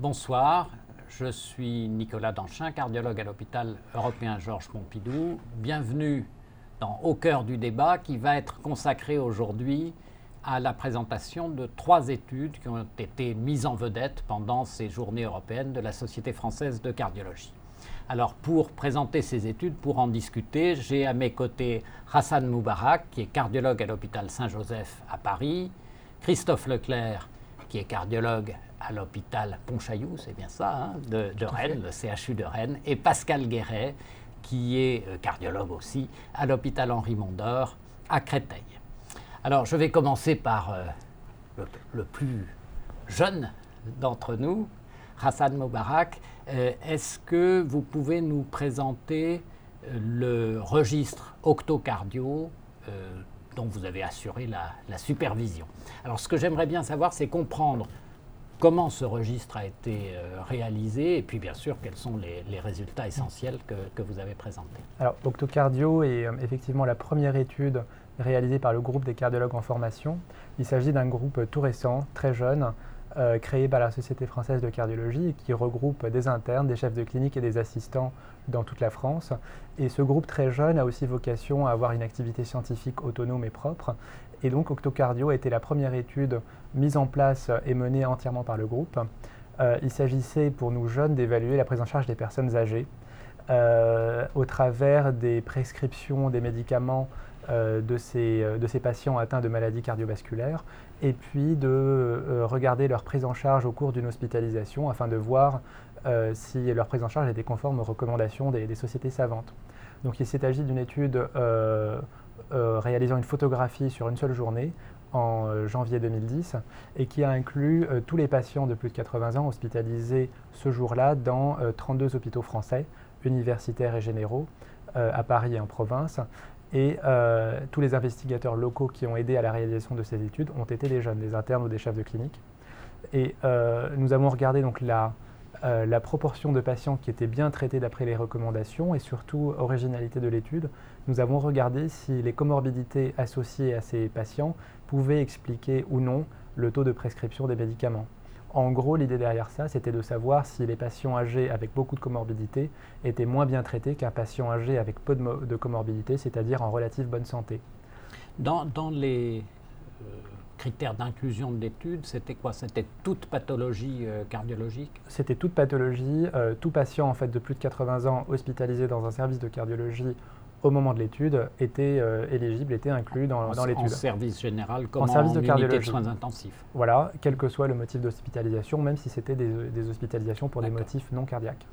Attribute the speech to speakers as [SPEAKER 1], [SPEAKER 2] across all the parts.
[SPEAKER 1] Bonsoir, je suis Nicolas Danchin, cardiologue à l'hôpital européen Georges Pompidou. Bienvenue dans Au cœur du débat qui va être consacré aujourd'hui à la présentation de trois études qui ont été mises en vedette pendant ces journées européennes de la Société française de cardiologie. Alors pour présenter ces études, pour en discuter, j'ai à mes côtés Hassan Moubarak, qui est cardiologue à l'hôpital Saint-Joseph à Paris, Christophe Leclerc, qui est cardiologue à l'hôpital Pontchaillou, c'est bien ça, hein, de, Rennes, le CHU de Rennes, et Pascal Guéret, qui est euh, cardiologue aussi à l'hôpital Henri Mondor à Créteil. Alors je vais commencer par euh, le, plus jeune d'entre nous, Hassan Moubarak. Euh, est-ce que vous pouvez nous présenter le registre octocardio dont vous avez assuré la, supervision? Alors ce que j'aimerais bien savoir, c'est comprendre comment ce registre a été euh, réalisé et puis bien sûr quels sont les, résultats essentiels que, vous avez présentés.
[SPEAKER 2] Alors Octocardio est euh, effectivement la première étude réalisée par le groupe des cardiologues en formation. Il s'agit d'un groupe tout récent, très jeune, euh, créé par la Société française de cardiologie qui regroupe des internes, des chefs de clinique et des assistants dans toute la France. Et ce groupe très jeune a aussi vocation à avoir une activité scientifique autonome et propre. Et donc Octocardio a été la première étude mise en place et menée entièrement par le groupe. Euh, il s'agissait pour nous jeunes d'évaluer la prise en charge des personnes âgées euh, au travers des prescriptions des médicaments de, ces, de, ces, patients atteints de maladies cardiovasculaires et puis de euh, regarder leur prise en charge au cours d'une hospitalisation afin de voir euh, si leur prise en charge était conforme aux recommandations des, sociétés savantes. Donc il agi d'une étude euh, réalisant une photographie sur une seule journée en janvier 2010 et qui a inclus tous les patients de plus de 80 ans hospitalisés ce jour-là dans 32 hôpitaux français, universitaires et généraux, à Paris et en province, et euh, tous les investigateurs locaux qui ont aidé à la réalisation de ces études ont été des jeunes, des internes ou des chefs de clinique. Et euh, nous avons regardé donc la, euh, la, proportion de patients qui étaient bien traités d'après les recommandations et surtout originalité de l'étude. Nous avons regardé si les comorbidités associées à ces patients pouvaient expliquer ou non le taux de prescription des médicaments. En gros, l'idée derrière ça, c'était de savoir si les patients âgés avec beaucoup de comorbidité étaient moins bien traités qu'un patient âgé avec peu de, de comorbidité, c'est-à-dire en relative bonne santé.
[SPEAKER 1] Dans, les euh, critères d'inclusion de l'étude, c'était quoi? C'était toute pathologie euh, cardiologique?
[SPEAKER 2] C'était toute pathologie, euh, tout patient en fait de plus de 80 ans hospitalisé dans un service de cardiologie au moment de l'étude, était euh, éligible, était inclus dans, dans l'étude. En
[SPEAKER 1] service général comme en, service de cardiologie. de soins intensifs.
[SPEAKER 2] Voilà, quel que soit le motif d'hospitalisation, même si c'était des, hospitalisations pour des motifs non cardiaques.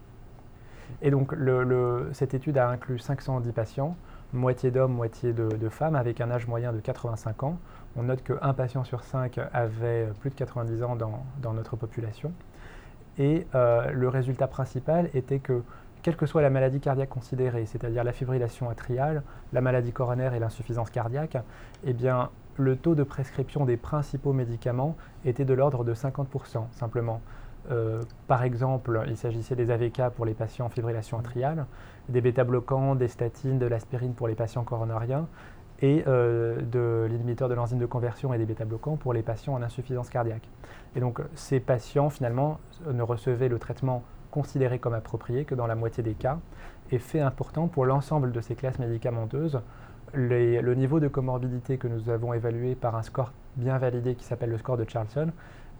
[SPEAKER 2] Et donc, le, cette étude a inclus 510 patients, moitié d'hommes, moitié de, femmes, avec un âge moyen de 85 ans. On note qu'un patient sur cinq avait plus de 90 ans dans, dans notre population. Et euh, le résultat principal était que quelle que soit la maladie cardiaque considérée, c'est-à-dire la fibrillation atriale, la maladie coronaire et l'insuffisance cardiaque, eh bien, le taux de prescription des principaux médicaments était de l'ordre de 50% simplement. Euh, par exemple, il s'agissait des AVK pour les patients en fibrillation atriale, des bêta-bloquants, des statines, de l'aspirine pour les patients coronariens et euh, de l'inhibiteur de l'enzyme de conversion et des bêta-bloquants pour les patients en insuffisance cardiaque. Et donc ces patients finalement ne recevaient le traitement considéré comme approprié que dans la moitié des cas. Et fait important pour l'ensemble de ces classes médicamenteuses, le niveau de comorbidité que nous avons évalué par un score bien validé qui s'appelle le score de Charlson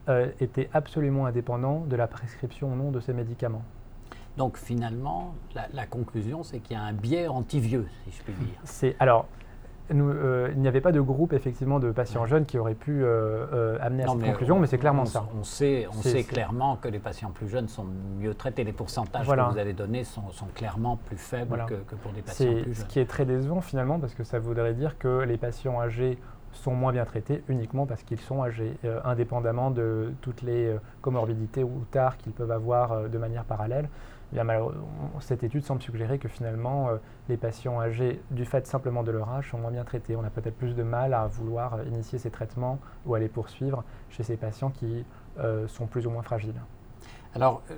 [SPEAKER 2] euh, était absolument indépendant de la prescription ou non de ces médicaments.
[SPEAKER 1] Donc finalement, la, la conclusion, c'est qu'il y a un biais anti-vieux, si je puis dire.
[SPEAKER 2] C'est alors euh, il n'y avait pas de groupe effectivement de patients jeunes qui auraient pu euh, euh, amener à cette conclusion, mais c'est clairement ça.
[SPEAKER 1] On sait, on sait clairement que les patients plus jeunes sont mieux traités. Les pourcentages que vous avez donnés sont, clairement plus faibles que, pour des patients plus jeunes.
[SPEAKER 2] Ce qui est très décevant finalement, parce que ça voudrait dire que les patients âgés sont moins bien traités uniquement parce qu'ils sont âgés, indépendamment de toutes les comorbidités ou tares qu'ils peuvent avoir de manière parallèle cette étude semble suggérer que finalement, euh, les patients âgés, du fait simplement de leur âge, sont moins bien traités. On a peut-être plus de mal à vouloir euh, initier ces traitements ou à les poursuivre chez ces patients qui euh, sont plus ou moins fragiles.
[SPEAKER 1] Alors, euh,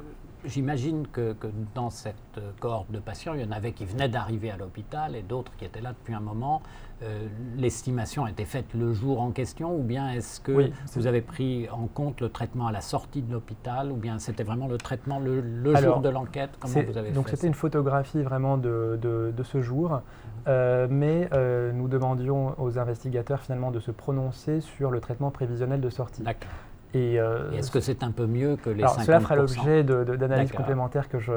[SPEAKER 1] j'imagine que, dans cette cohorte de patients, il y en avait qui venaient d'arriver à l'hôpital et d'autres qui étaient là depuis un moment. Euh, l'estimation a été faite le jour en question ou bien est-ce que vous avez pris en compte le traitement à la sortie de l'hôpital ou bien c'était vraiment le traitement le, jour de l'enquête?
[SPEAKER 2] Comment vous avez Donc c'était une photographie vraiment de, de, ce jour, mhm. euh, mais euh, nous demandions aux investigateurs finalement de se prononcer sur le traitement prévisionnel de sortie.
[SPEAKER 1] Et, est-ce que c'est un peu mieux que les
[SPEAKER 2] alors,
[SPEAKER 1] 50%
[SPEAKER 2] Cela fera l'objet d'analyses complémentaires que je,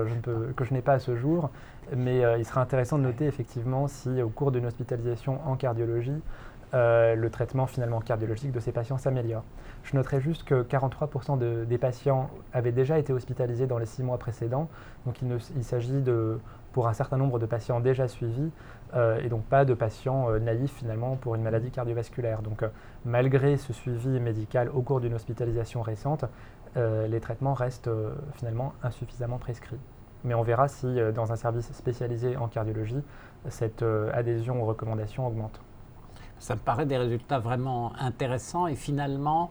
[SPEAKER 2] que je n'ai pas à ce jour. Mais euh, il sera intéressant de noter effectivement si au cours d'une hospitalisation en cardiologie, euh, le traitement finalement cardiologique de ces patients s'améliore. Je noterai juste que 43% des patients avaient déjà été hospitalisés dans les six mois précédents, donc il, il s'agit de, pour un certain nombre de patients déjà suivis, euh, et donc pas de patients naïfs finalement pour une maladie cardiovasculaire. Donc malgré ce suivi médical au cours d'une hospitalisation récente, les traitements restent finalement insuffisamment prescrits. Mais on verra si euh, dans un service spécialisé en cardiologie, cette euh, adhésion aux recommandations augmente.
[SPEAKER 1] Ça me paraît des résultats vraiment intéressants et finalement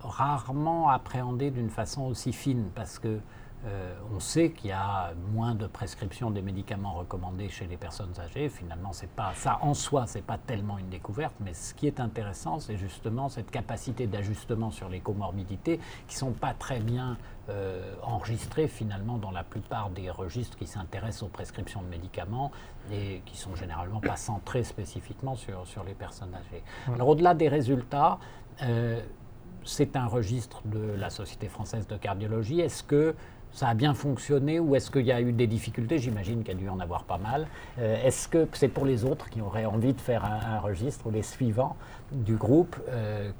[SPEAKER 1] rarement appréhendés d'une façon aussi fine parce que euh, on sait qu'il y a moins de prescriptions des médicaments recommandés chez les personnes âgées. Finalement, c'est pas ça en soi, c'est pas tellement une découverte, mais ce qui est intéressant, c'est justement cette capacité d'ajustement sur les comorbidités qui sont pas très bien euh, enregistrées finalement dans la plupart des registres qui s'intéressent aux prescriptions de médicaments et qui sont généralement pas centrés spécifiquement sur, sur les personnes âgées. Alors au-delà des résultats, euh, c'est un registre de la Société française de cardiologie. Est-ce que ça a bien fonctionné ou est-ce qu'il y a eu des difficultés? J'imagine qu'il y a dû en avoir pas mal. Euh, est-ce que c'est pour les autres qui auraient envie de faire un, registre ou les suivants du groupe euh,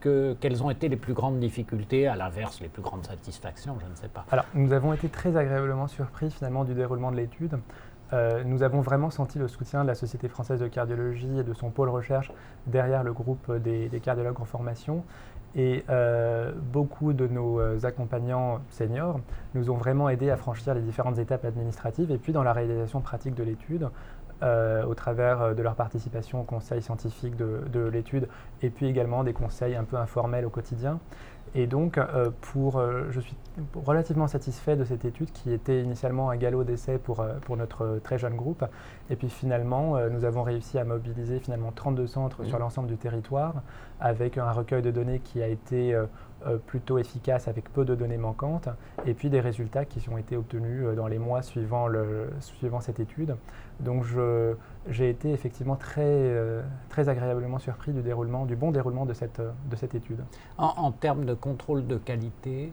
[SPEAKER 1] que, Quelles ont été les plus grandes difficultés À l'inverse, les plus grandes satisfactions? Je ne sais pas.
[SPEAKER 2] Alors, nous avons été très agréablement surpris finalement du déroulement de l'étude. Euh, nous avons vraiment senti le soutien de la Société française de cardiologie et de son pôle recherche derrière le groupe des cardiologues en formation. Et euh, beaucoup de nos euh, accompagnants seniors nous ont vraiment aidés à franchir les différentes étapes administratives et puis dans la réalisation pratique de l'étude, euh, au travers de leur participation au conseil scientifique de l'étude et puis également des conseils un peu informels au quotidien. Et donc, euh, pour, euh, je suis relativement satisfait de cette étude qui était initialement un galop d'essai pour, euh, pour notre très jeune groupe. Et puis finalement, nous avons réussi à mobiliser finalement 32 centres sur l'ensemble du territoire avec un recueil de données qui a été plutôt efficace avec peu de données manquantes et puis des résultats qui ont été obtenus dans les mois suivant, le, suivant cette étude. Donc j'ai été effectivement très, euh, très agréablement surpris du déroulement, du bon déroulement de cette, de cette étude.
[SPEAKER 1] En, termes de contrôle de qualité,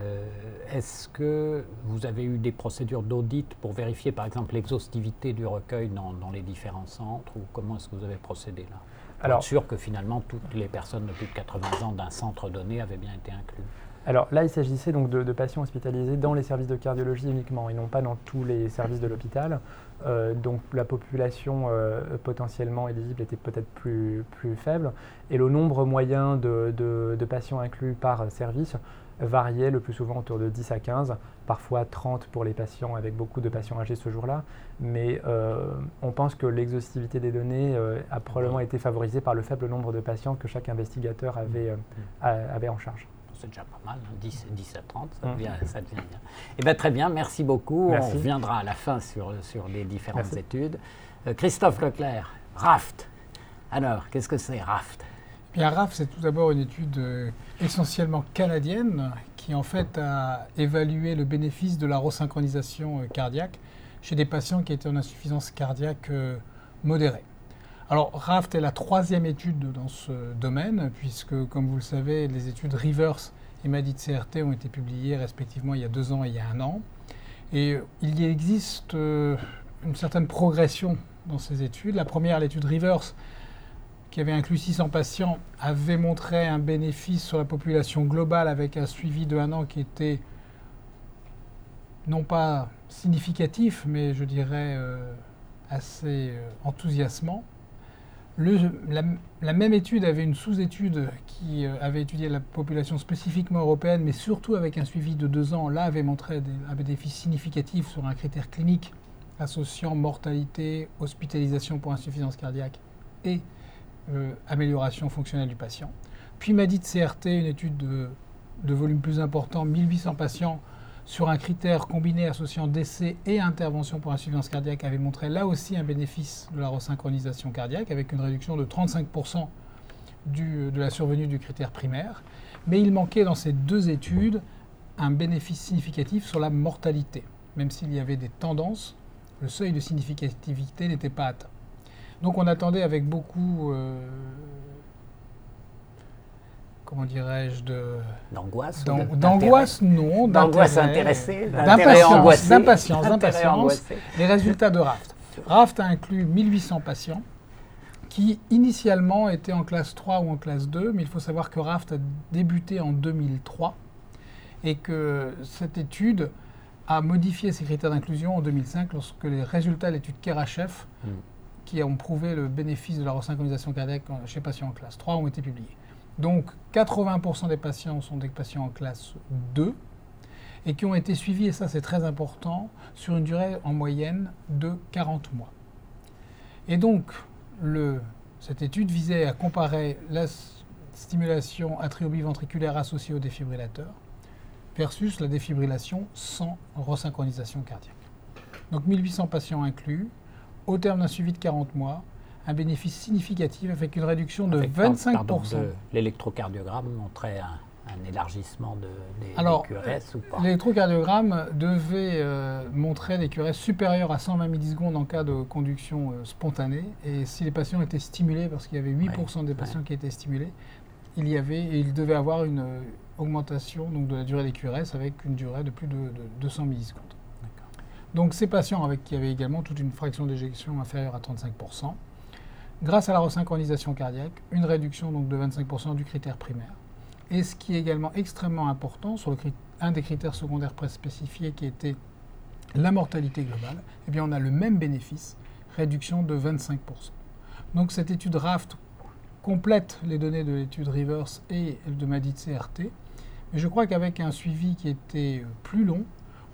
[SPEAKER 1] euh, est-ce que vous avez eu des procédures d'audit pour vérifier par exemple l'exhaustivité du recueil dans, dans, les différents centres ou comment est-ce que vous avez procédé là? Pour Alors, être sûr que finalement toutes les personnes de plus de 80 ans d'un centre donné avaient bien été incluses.
[SPEAKER 2] Alors là, il s'agissait donc de, patients hospitalisés dans les services de cardiologie uniquement et non pas dans tous les services de l'hôpital. Euh, donc la population euh, potentiellement éligible était peut-être plus, plus faible. Et le nombre moyen de, patients inclus par service variait le plus souvent autour de 10 à 15, parfois 30 pour les patients avec beaucoup de patients âgés ce jour-là. Mais euh, on pense que l'exhaustivité des données a probablement été favorisée par le faible nombre de patients que chaque investigateur avait, avait en charge
[SPEAKER 1] c'est déjà pas mal, 10, hein. 10, à 30, ça, devient, ça devient bien. Eh bien. Très bien, merci beaucoup. On reviendra à la fin sur, sur les différentes études. Euh, Christophe Leclerc, RAFT. Alors, qu'est-ce que c'est RAFT?
[SPEAKER 3] Eh Bien, RAFT, c'est tout d'abord une étude euh, essentiellement canadienne qui en fait a évalué le bénéfice de la resynchronisation euh, cardiaque chez des patients qui étaient en insuffisance cardiaque modérée. Alors, RAFT est la troisième étude dans ce domaine, puisque, comme vous le savez, les études REVERSE et MADIT CRT ont été publiées respectivement il y a deux ans et il y a un an. Et il y existe euh, une certaine progression dans ces études. La première, l'étude REVERSE, qui avait inclus 600 patients, avait montré un bénéfice sur la population globale avec un suivi de un an qui était non pas significatif, mais je dirais euh, assez euh, la, même étude avait une sous-étude qui euh, avait étudié la population spécifiquement européenne, mais surtout avec un suivi de deux ans. Là, avait montré des, un bénéfice significatif sur un critère clinique associant mortalité, hospitalisation pour insuffisance cardiaque et euh, amélioration fonctionnelle du patient. Puis m'a dit CRT, une étude de, volume plus important, 1800 patients, sur un critère combiné associant décès et intervention pour insuffisance cardiaque avait montré là aussi un bénéfice de la resynchronisation cardiaque avec une réduction de 35% de la survenue du critère primaire. Mais il manquait dans ces deux études un bénéfice significatif sur la mortalité. Même s'il y avait des tendances, le seuil de significativité n'était pas atteint. Donc on attendait avec beaucoup euh, comment dirais-je, de...
[SPEAKER 1] D'angoisse
[SPEAKER 3] D'angoisse, non.
[SPEAKER 1] D'angoisse intéressée
[SPEAKER 3] D'impatience, d'impatience, d'impatience. Les résultats de RAFT. RAFT a inclus 1800 patients qui initialement étaient en classe 3 ou en classe 2, mais il faut savoir que RAFT a débuté en 2003 et que cette étude a modifié ses critères d'inclusion en 2005 lorsque les résultats de l'étude Kerachev, hmm. qui ont prouvé le bénéfice de la resynchronisation cardiaque chez patients en classe 3, ont été publiés. Donc 80% des patients sont des patients en classe 2 et qui ont été suivis, et ça c'est très important, sur une durée en moyenne de 40 mois. Et donc, cette étude visait à comparer la stimulation atriobiventriculaire associée au défibrillateur versus la défibrillation sans resynchronisation cardiaque. Donc 1800 patients inclus, au terme d'un suivi de 40 mois, un bénéfice significatif avec une réduction de 25%.
[SPEAKER 1] L'électrocardiogramme montrait un, élargissement de, des,
[SPEAKER 3] Alors,
[SPEAKER 1] QRS ou pas?
[SPEAKER 3] L'électrocardiogramme devait euh, montrer des QRS supérieurs à 120 millisecondes en cas de conduction euh, spontanée. Et si les patients étaient stimulés, parce qu'il y avait 8% des patients qui étaient stimulés, il y avait, il devait avoir une euh, augmentation donc, de la durée des QRS avec une durée de plus de, de 200 millisecondes. Donc ces patients avec qui avaient également toute une fraction d'éjection inférieure à 35%, grâce à la resynchronisation cardiaque, une réduction donc de 25% du critère primaire. Et ce qui est également extrêmement important, sur un des critères secondaires préspécifiés qui était la mortalité globale, eh on a le même bénéfice, réduction de 25%. Donc cette étude RAFT complète les données de l'étude Reverse et de MADIT CRT, mais je crois qu'avec un suivi qui était plus long,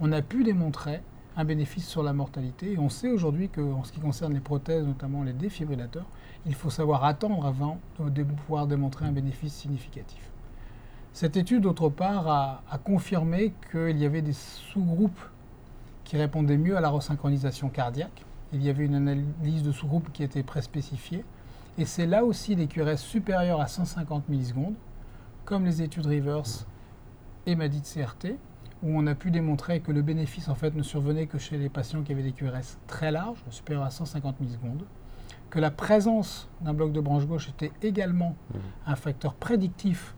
[SPEAKER 3] on a pu démontrer un bénéfice sur la mortalité. On sait aujourd'hui qu'en ce qui concerne les prothèses, notamment les défibrillateurs, il faut savoir attendre avant de pouvoir démontrer un bénéfice significatif. Cette étude, d'autre part, a, confirmé qu'il y avait des sous-groupes qui répondaient mieux à la resynchronisation cardiaque. Il y avait une analyse de sous-groupes qui était préspécifiée. Et c'est là aussi des QRS supérieurs à 150 millisecondes, comme les études Reverse et MADIT CRT, où on a pu démontrer que le bénéfice en fait ne survenait que chez les patients qui avaient des QRS très larges, supérieurs à 150 millisecondes, que la présence d'un bloc de branche gauche était également mmh. un facteur prédictif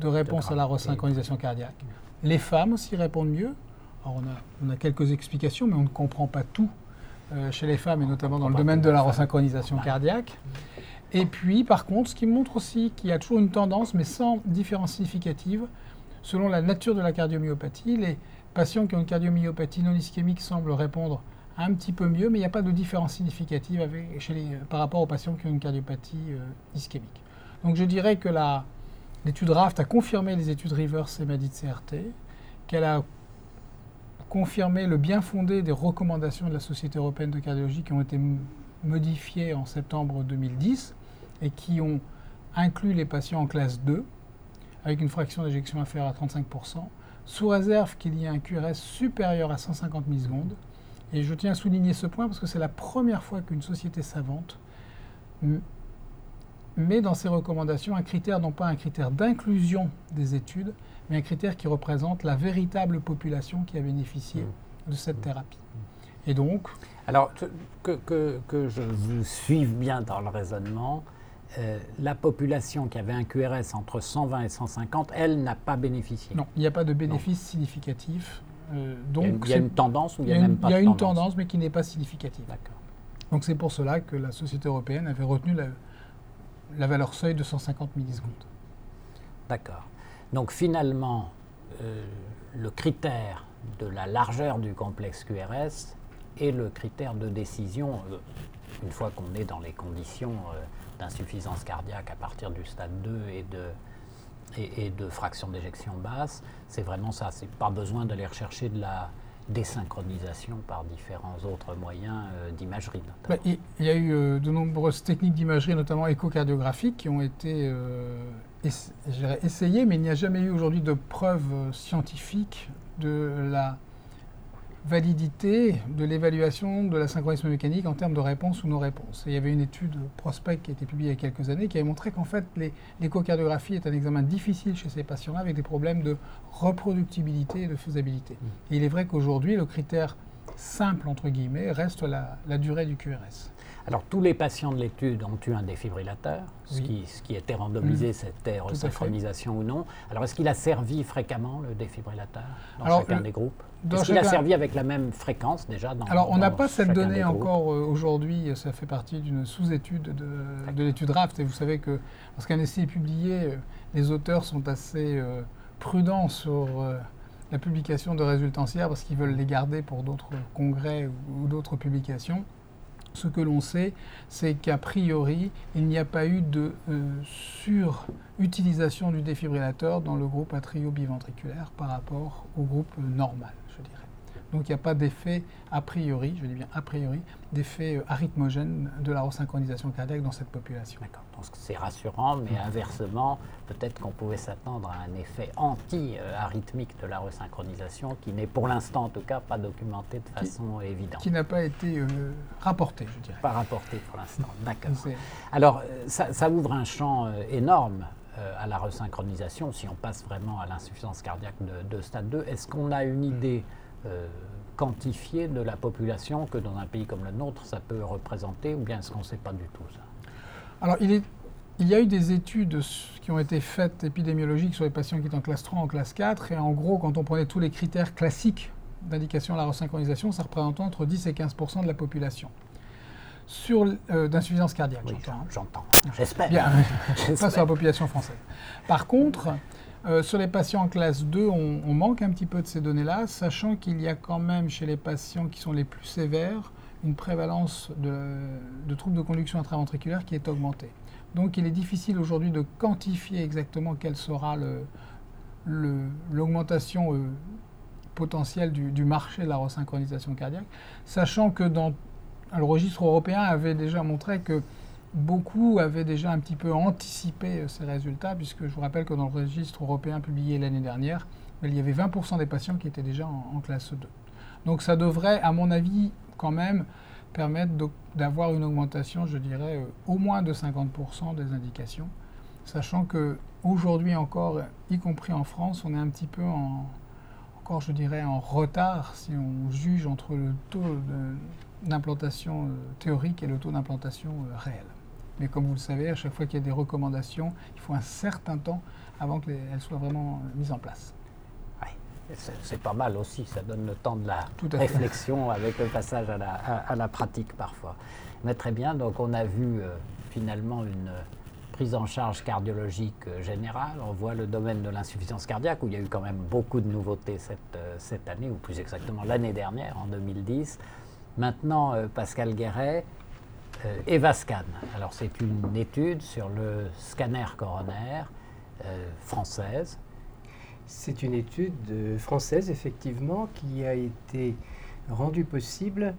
[SPEAKER 3] de réponse à la resynchronisation cardiaque. Les femmes aussi répondent mieux. Alors on a, quelques explications, mais on ne comprend pas tout euh, chez les femmes, et notamment dans le domaine de la resynchronisation cardiaque. Et puis, par contre, ce qui montre aussi qu'il y a toujours une tendance, mais sans différence significative, Selon la nature de la cardiomyopathie, les patients qui ont une cardiomyopathie non ischémique semblent répondre un petit peu mieux, mais il n'y a pas de différence significative par rapport aux patients qui ont une cardiopathie euh, ischémique. Donc je dirais que l'étude RAFT a confirmé les études Reverse et MADIT CRT, qu'elle a confirmé le bien fondé des recommandations de la Société européenne de cardiologie qui ont été modifiées en septembre 2010 et qui ont inclus les patients en classe 2 avec une fraction d'éjection inférieure à 35%, sous réserve qu'il y ait un QRS supérieur à 150 millisecondes. Et je tiens à souligner ce point parce que c'est la première fois qu'une société savante met dans ses recommandations un critère, non pas un critère d'inclusion des études, mais un critère qui représente la véritable population qui a bénéficié de cette thérapie. Et donc...
[SPEAKER 1] Alors, que, que je vous suive bien dans le raisonnement, euh, la population qui avait un QRS entre 120 et 150, elle n'a pas bénéficié.
[SPEAKER 3] Non, il n'y a pas de bénéfice significatif.
[SPEAKER 1] Euh, donc il y a, une, tendance ou il n'y a, même pas
[SPEAKER 3] Il y
[SPEAKER 1] a
[SPEAKER 3] une tendance, mais qui n'est pas significative. D'accord. Donc c'est pour cela que la société européenne avait retenu la, valeur seuil de 150 millisecondes.
[SPEAKER 1] D'accord. Donc finalement, euh, le critère de la largeur du complexe QRS est le critère de décision, une fois qu'on est dans les conditions d'insuffisance cardiaque à partir du stade 2 et de, et, de fraction d'éjection basse, c'est vraiment ça. C'est pas besoin d'aller rechercher de la désynchronisation par différents autres moyens euh, d'imagerie.
[SPEAKER 3] Bah, il y a eu euh, de nombreuses techniques d'imagerie, notamment échocardiographiques, qui ont été euh, essayées, mais il n'y a jamais eu aujourd'hui de preuves scientifiques de la validité de l'évaluation de la synchronisme mécanique en termes de réponse ou non-réponse. Il y avait une étude prospect qui a été publiée il y a quelques années qui avait montré qu'en fait l'échocardiographie est un examen difficile chez ces patients-là avec des problèmes de reproductibilité et de faisabilité. Mmh. Et il est vrai qu'aujourd'hui le critère simple entre guillemets reste la, la durée du QRS.
[SPEAKER 1] Alors, tous les patients de l'étude ont eu un défibrillateur. Ce, qui, ce, qui, était randomisé, mmh. c'était resynchronisation ou non. Alors, est-ce qu'il a servi fréquemment, le défibrillateur, dans chacun des groupes? Est-ce qu'il a servi avec la même fréquence déjà dans,
[SPEAKER 3] Alors, on n'a pas cette donnée encore euh, aujourd'hui. Ça fait partie d'une sous-étude de, de l'étude RAFT. Et vous savez que lorsqu'un essai est publié, euh, les auteurs sont assez euh, prudents sur la publication de résultats anciens parce qu'ils veulent les garder pour d'autres congrès ou d'autres publications. Ce que l'on sait, c'est qu'a priori, il n'y a pas eu de euh, surutilisation du défibrillateur dans le groupe atriobiventriculaire par rapport au groupe normal, je dirais. Donc il n'y a pas d'effet a priori, je dis bien a priori, d'effet euh, arythmogène de la resynchronisation cardiaque dans cette population.
[SPEAKER 1] D'accord. Donc c'est rassurant, mais inversement, peut-être qu'on pouvait s'attendre à un effet anti-arythmique de la resynchronisation qui n'est pour l'instant en tout cas pas documenté de façon évidente.
[SPEAKER 3] Qui n'a pas été euh, rapporté, je dirais.
[SPEAKER 1] Pas rapporté pour l'instant, d'accord. Alors euh, ça, ouvre un champ énorme à la resynchronisation, si on passe vraiment à l'insuffisance cardiaque de, de stade 2. Est-ce qu'on a une idée euh, quantifié de la population que dans un pays comme le nôtre, ça peut représenter, ou bien est-ce qu'on ne sait pas du tout ça?
[SPEAKER 3] Alors, il, est, il y a eu des études qui ont été faites épidémiologiques sur les patients qui étaient en classe 3, en classe 4, et en gros, quand on prenait tous les critères classiques d'indication à la resynchronisation, ça représentait entre 10 et 15% de la population. Sur euh, d'insuffisance cardiaque,
[SPEAKER 1] j'entends. J'entends. J'espère.
[SPEAKER 3] Bien, ça sur la population française. Par contre, euh, sur les patients en classe 2, on, manque un petit peu de ces données-là, sachant qu'il y a quand même chez les patients qui sont les plus sévères une prévalence de, troubles de conduction intraventriculaire qui est augmentée. Donc il est difficile aujourd'hui de quantifier exactement quelle sera l'augmentation euh, potentielle du, marché de la resynchronisation cardiaque, sachant que dans, le registre européen avait déjà montré que beaucoup avaient déjà un petit peu anticipé euh, ces résultats, puisque je vous rappelle que dans le registre européen publié l'année dernière, il y avait 20% des patients qui étaient déjà en, classe 2. Donc ça devrait, à mon avis, quand même permettre d'avoir une augmentation, je dirais, euh, au moins de 50% des indications, sachant que aujourd'hui encore, y compris en France, on est un petit peu en, encore, je dirais, en retard si on juge entre le taux d'implantation euh, théorique et le taux d'implantation réel. Mais comme vous le savez, à chaque fois qu'il y a des recommandations, il faut un certain temps avant qu'elles soient vraiment mises en place.
[SPEAKER 1] C'est pas mal aussi, ça donne le temps de la réflexion avec le passage à la, pratique parfois. Mais très bien, donc on a vu euh, finalement une prise en charge cardiologique euh, générale. On voit le domaine de l'insuffisance cardiaque où il y a eu quand même beaucoup de nouveautés cette, euh, cette année, ou plus exactement l'année dernière, en 2010. Maintenant, Pascal Guéret, euh, EVASCAN. Alors c'est une étude sur le scanner coronaire euh, française.
[SPEAKER 4] C'est une étude euh, française effectivement qui a été rendue possible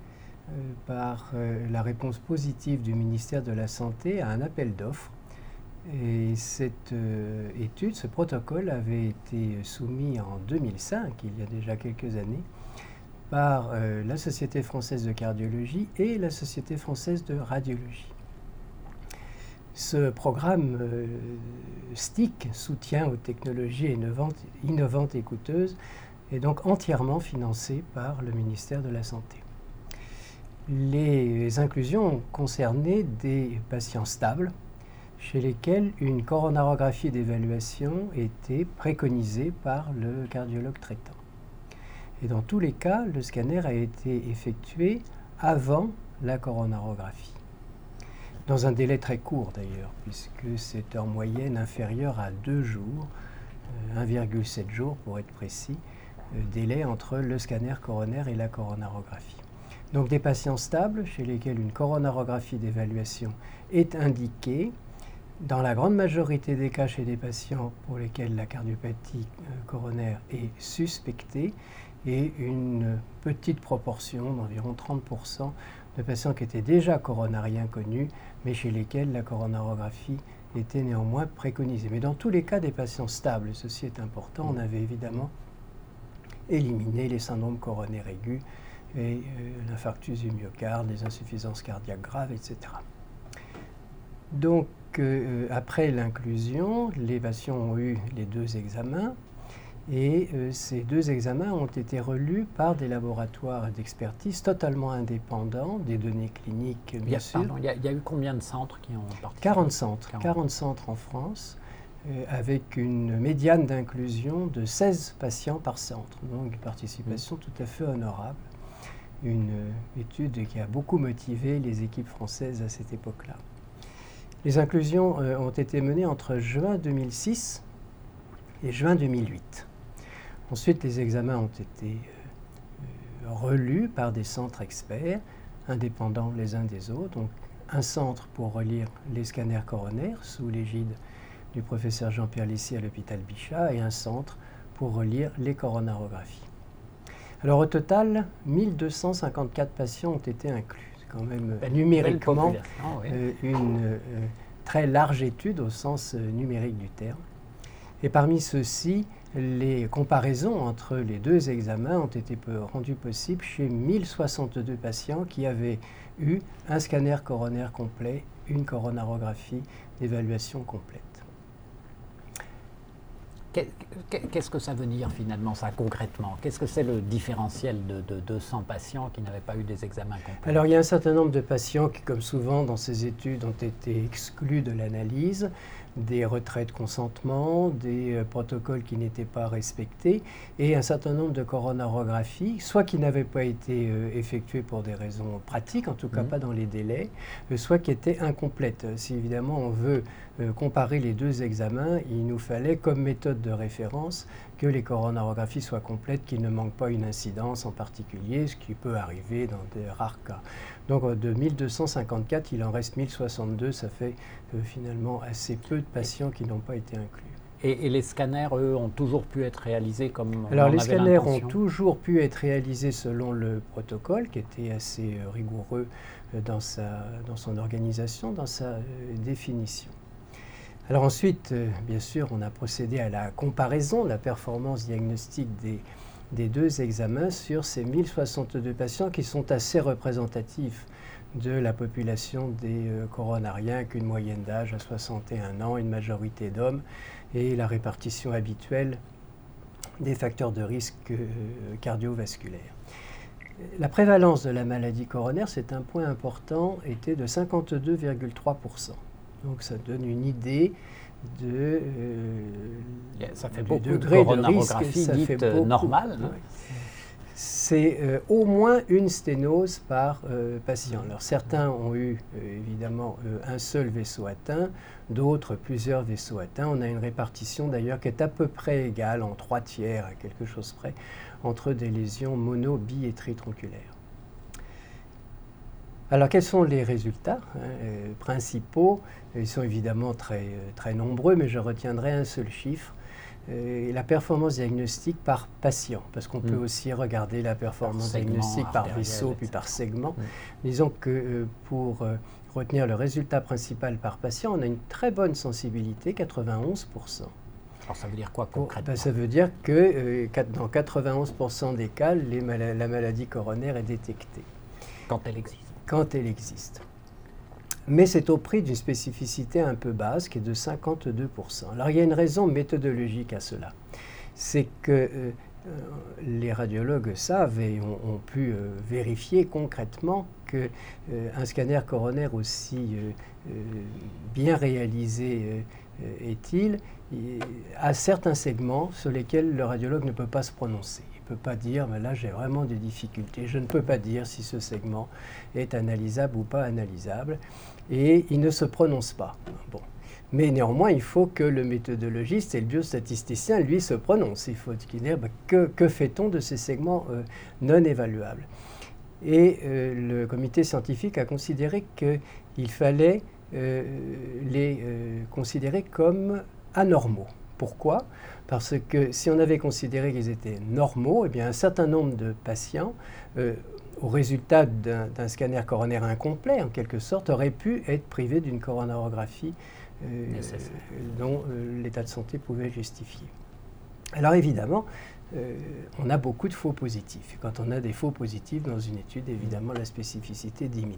[SPEAKER 4] par la réponse positive du ministère de la Santé à un appel d'offres. Et cette étude, ce protocole avait été soumis en 2005, il y a déjà quelques années, par euh, la Société française de cardiologie et la Société française de radiologie. Ce programme euh, STIC, soutien aux technologies innovantes, innovantes et coûteuses, est donc entièrement financé par le ministère de la Santé. Les inclusions concernaient des patients stables chez lesquels une coronarographie d'évaluation était préconisée par le cardiologue traitant. Et dans tous les cas, le scanner a été effectué avant la coronarographie. Dans un délai très court d'ailleurs, puisque c'est en moyenne inférieur à deux jours, 1,7 euh, jours pour être précis, euh, délai entre le scanner coronaire et la coronarographie. Donc des patients stables chez lesquels une coronarographie d'évaluation est indiquée, dans la grande majorité des cas chez des patients pour lesquels la cardiopathie euh, coronaire est suspectée, et une petite proportion d'environ 30% de patients qui étaient déjà coronariens connus, mais chez lesquels la coronarographie était néanmoins préconisée. Mais dans tous les cas des patients stables, ceci est important, on avait évidemment éliminer les syndromes coronaires aigus et l'infarctus du myocarde, les insuffisances cardiaques graves, etc. Donc, après l'inclusion, les patients ont eu les deux examens et euh, ces deux examens ont été relus par des laboratoires d'expertise totalement indépendants, des données cliniques, bien sûr.
[SPEAKER 1] il, y a, eu combien de centres qui ont participé?
[SPEAKER 4] 40 centres, 40. centres en France, euh, avec une médiane d'inclusion de 16 patients par centre. Donc une participation tout à fait honorable. Une euh, étude qui a beaucoup motivé les équipes françaises à cette époque-là. Les inclusions ont été menées entre juin 2006 et juin 2008. Ensuite, les examens ont été euh, relus par des centres experts, indépendants les uns des autres. Donc, un centre pour relire les scanners coronaires sous l'égide du professeur Jean-Pierre Lissier à l'hôpital Bichat et un centre pour relire les coronarographies. Alors au total, 1254 patients ont été inclus. C'est quand même euh, numériquement euh, une très large étude au sens numérique du terme. Et parmi ceux-ci, les comparaisons entre les deux examens ont été rendues possibles chez 1062 patients qui avaient eu un scanner coronaire complet, une coronarographie d'évaluation complète.
[SPEAKER 1] Qu'est-ce que ça veut dire finalement, ça concrètement? Qu'est-ce que c'est le différentiel de, 200 patients qui n'avaient pas eu des examens complets?
[SPEAKER 4] Alors il y a un certain nombre de patients qui, comme souvent dans ces études, ont été exclus de l'analyse des retraits de consentement, des euh, protocoles qui n'étaient pas respectés et un certain nombre de coronarographies, soit qui n'avaient pas été euh, effectuées pour des raisons pratiques, en tout cas mmh. pas dans les délais, euh, soit qui étaient incomplètes. Si évidemment on veut comparer les deux examens, il nous fallait comme méthode de référence que les coronarographies soient complètes, qu'il ne manque pas une incidence en particulier, ce qui peut arriver dans des rares cas. Donc de 1254, il en reste 1062, ça fait finalement assez peu de patients qui n'ont pas été inclus.
[SPEAKER 1] Et, les scanners, eux, ont toujours pu être réalisés comme
[SPEAKER 4] Alors les scanners ont toujours pu être réalisés selon le protocole qui était assez euh, rigoureux euh, dans, sa, dans son organisation, dans sa euh, définition. Alors ensuite, bien sûr, on a procédé à la comparaison de la performance diagnostique des, deux examens sur ces 1062 patients qui sont assez représentatifs de la population des euh, coronariens, qu'une moyenne d'âge à 61 ans, une majorité d'hommes, et la répartition habituelle des facteurs de risque euh, cardiovasculaires. La prévalence de la maladie coronaire, c'est un point important, était de 52,3%. Donc ça donne une idée de,
[SPEAKER 1] euh, ça fait beaucoup degré de, risque. Ça fait normal. Hein
[SPEAKER 4] c'est euh, au moins une sténose par euh, patient. Alors certains ont eu euh, évidemment un seul vaisseau atteint, d'autres plusieurs vaisseaux atteints. On a une répartition d'ailleurs qui est à peu près égale, en trois tiers à quelque chose près, entre des lésions mono, bi et tritronculaires. Alors quels sont les résultats hein, principaux? Ils sont évidemment très, très nombreux, mais je retiendrai un seul chiffre euh, la performance diagnostique par patient, parce qu'on peut hmm. aussi regarder la performance diagnostique par vaisseau puis par segment. Hmm. Disons que euh, pour euh, retenir le résultat principal par patient, on a une très bonne sensibilité, 91%.
[SPEAKER 1] Alors ça veut dire quoi concrètement?
[SPEAKER 4] ben, Ça veut dire que dans 91% des cas, la maladie coronaire est détectée.
[SPEAKER 1] Quand elle existe
[SPEAKER 4] Quand elle existe mais c'est au prix d'une spécificité un peu basse qui est de 52%. Alors il y a une raison méthodologique à cela. C'est que euh, euh, les radiologues savent et ont, pu euh, vérifier concrètement qu'un un scanner coronaire aussi bien réalisé est-il, a certains segments sur lesquels le radiologue ne peut pas se prononcer pas dire, mais là j'ai vraiment des difficultés, je ne peux pas dire si ce segment est analysable ou pas analysable, et il ne se prononce pas. Bon. Mais néanmoins, il faut que le méthodologiste et le biostatisticien, lui, se prononcent. Il faut dire bah, que, que fait-on de ces segments euh, non évaluables? Et euh, le comité scientifique a considéré qu'il fallait euh, les considérer comme anormaux. Pourquoi Parce que si on avait considéré qu'ils étaient normaux, eh bien un certain nombre de patients, euh, au résultat d'un scanner coronaire incomplet, en quelque sorte, auraient pu être privés d'une coronarographie euh, dont euh, l'état de santé pouvait justifier. Alors évidemment, on a beaucoup de faux positifs. Quand on a des faux positifs dans une étude, évidemment, la spécificité diminue.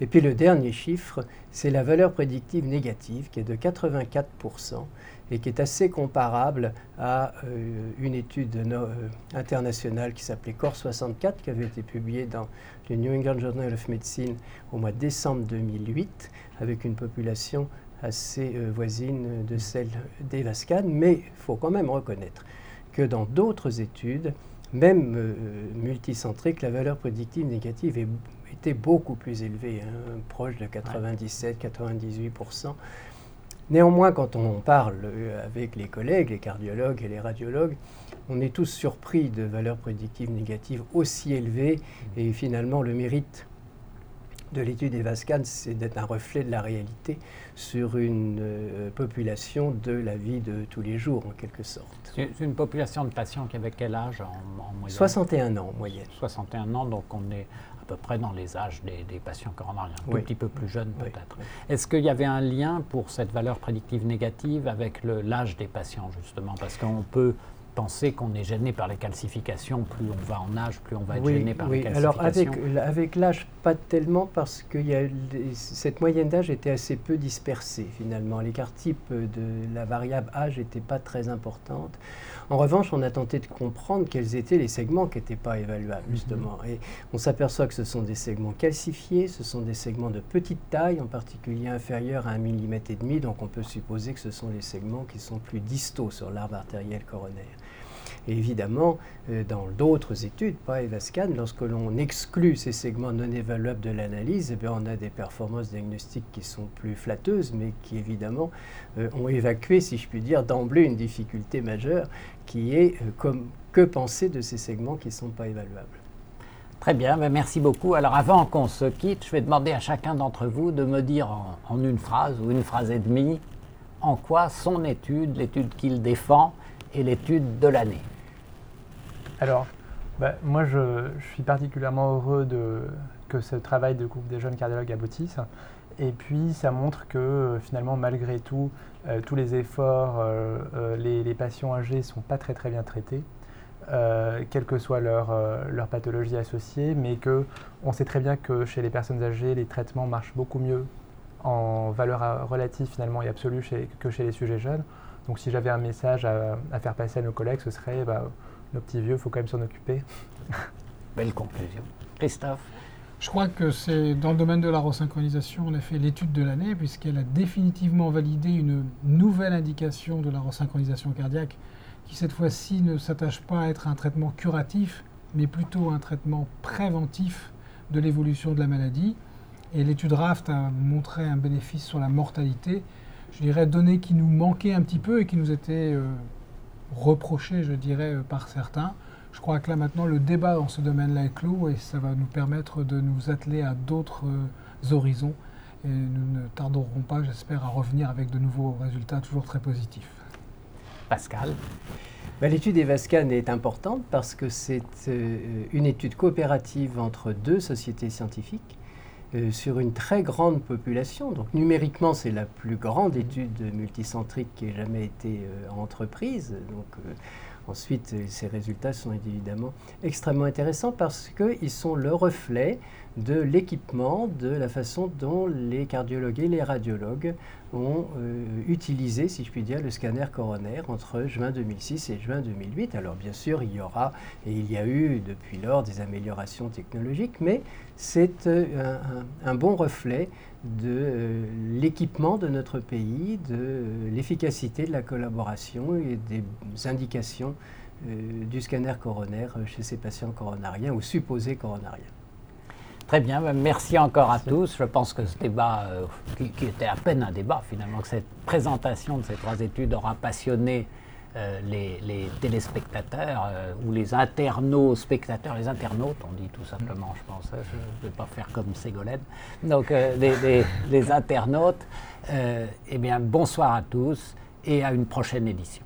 [SPEAKER 4] Et puis le dernier chiffre, c'est la valeur prédictive négative qui est de 84% et qui est assez comparable à euh, une étude euh, internationale qui s'appelait CORE 64 qui avait été publiée dans le New England Journal of Medicine au mois de décembre 2008 avec une population assez euh, voisine de celle d'Evascan, mais il faut quand même reconnaître que dans d'autres études, même multicentriques, la valeur prédictive négative est était beaucoup plus élevé, hein, proche de 97-98%. Néanmoins, quand on parle euh, avec les collègues, les cardiologues et les radiologues, on est tous surpris de valeurs prédictives négatives aussi élevées et finalement le mérite de l'étude Evascan, c'est d'être un reflet de la réalité sur une euh, population de la vie de tous les jours, en quelque sorte.
[SPEAKER 1] C'est une population de patients qui avait quel âge en, moyenne?
[SPEAKER 4] 61 ans en moyenne.
[SPEAKER 1] 61 ans, donc on est peu près dans les âges des, patients coronariens, un tout petit peu plus jeunes peut-être. Est-ce qu'il y avait un lien pour cette valeur prédictive négative avec l'âge des patients, justement? Parce qu'on peut penser qu'on est gêné par les calcifications. Plus on va en âge, plus on va être gêné par les calcifications.
[SPEAKER 4] Alors avec, avec l'âge, pas tellement parce que y a, cette moyenne d'âge était assez peu dispersée finalement. L'écart type de la variable âge n'était pas très importante. En revanche, on a tenté de comprendre quels étaient les segments qui n'étaient pas évaluables, mhm. justement. Et on s'aperçoit que ce sont des segments calcifiés, ce sont des segments de petite taille, en particulier inférieurs à un millimètre et demi, donc on peut supposer que ce sont les segments qui sont plus distaux sur l'arbre artériel coronaire. Et évidemment, euh, dans d'autres études, pas Evascan, lorsque l'on exclut ces segments non évaluables de l'analyse, eh on a des performances diagnostiques qui sont plus flatteuses, mais qui évidemment euh, ont évacué, si je puis dire, d'emblée une difficulté majeure qui est euh, comme, que penser de ces segments qui ne sont pas évaluables.
[SPEAKER 1] Très bien, ben, merci beaucoup. Alors avant qu'on se quitte, je vais demander à chacun d'entre vous de me dire en une phrase ou une phrase et demie en quoi son étude, l'étude qu'il défend, est l'étude de l'année.
[SPEAKER 2] Alors, bah, moi, je, suis particulièrement heureux que ce travail de groupe des jeunes cardiologues aboutisse. Et puis, ça montre que euh, finalement, malgré tout, euh, tous les efforts, euh, les, patients âgés ne sont pas très très bien traités, quelle que soit leur, leur, pathologie associée, mais qu'on sait très bien que chez les personnes âgées, les traitements marchent beaucoup mieux en valeur relative finalement et absolue que chez les sujets jeunes. Donc, si j'avais un message à, faire passer à nos collègues, ce serait bah, nos petits vieux, il faut quand même s'en occuper.
[SPEAKER 1] Belle conclusion. Christophe
[SPEAKER 3] je crois que c'est dans le domaine de la resynchronisation, on a fait l'étude de l'année, puisqu'elle a définitivement validé une nouvelle indication de la resynchronisation cardiaque, qui cette fois-ci ne s'attache pas à être un traitement curatif, mais plutôt un traitement préventif de l'évolution de la maladie. Et l'étude RAFT a montré un bénéfice sur la mortalité, je dirais, données qui nous manquaient un petit peu et qui nous étaient euh, reproché, je dirais, euh, par certains. Je crois que là maintenant, le débat dans ce domaine-là est clos et ça va nous permettre de nous atteler à d'autres euh, horizons. Et nous ne tarderons pas, j'espère, à revenir avec de nouveaux résultats toujours très positifs.
[SPEAKER 1] Pascal?
[SPEAKER 4] Ben, L'étude Evascan est importante parce que c'est euh, une étude coopérative entre deux sociétés scientifiques euh, sur une très grande population. Donc numériquement, c'est la plus grande étude multicentrique qui ait jamais été euh, entreprise. Donc euh, ensuite, ces résultats sont évidemment extrêmement intéressants parce qu'ils sont le reflet de l'équipement, de la façon dont les cardiologues et les radiologues ont euh, utilisé, si je puis dire, le scanner coronaire entre juin 2006 et juin 2008. Alors bien sûr, il y aura et il y a eu depuis lors des améliorations technologiques, mais c'est euh, un, bon reflet de euh, l'équipement de notre pays, de l'efficacité de la collaboration et des indications du scanner coronaire chez ces patients coronariens ou supposés coronariens.
[SPEAKER 1] Très bien, ben, merci encore à tous. Je pense que ce débat, euh, qui, était à peine un débat finalement, que cette présentation de ces trois études aura passionné euh, les, téléspectateurs euh, ou les internautes, spectateurs, les internautes, on dit tout simplement, je pense, hein, je ne vais pas faire comme Ségolène. Donc les, les, internautes, eh bien bonsoir à tous et à une prochaine édition.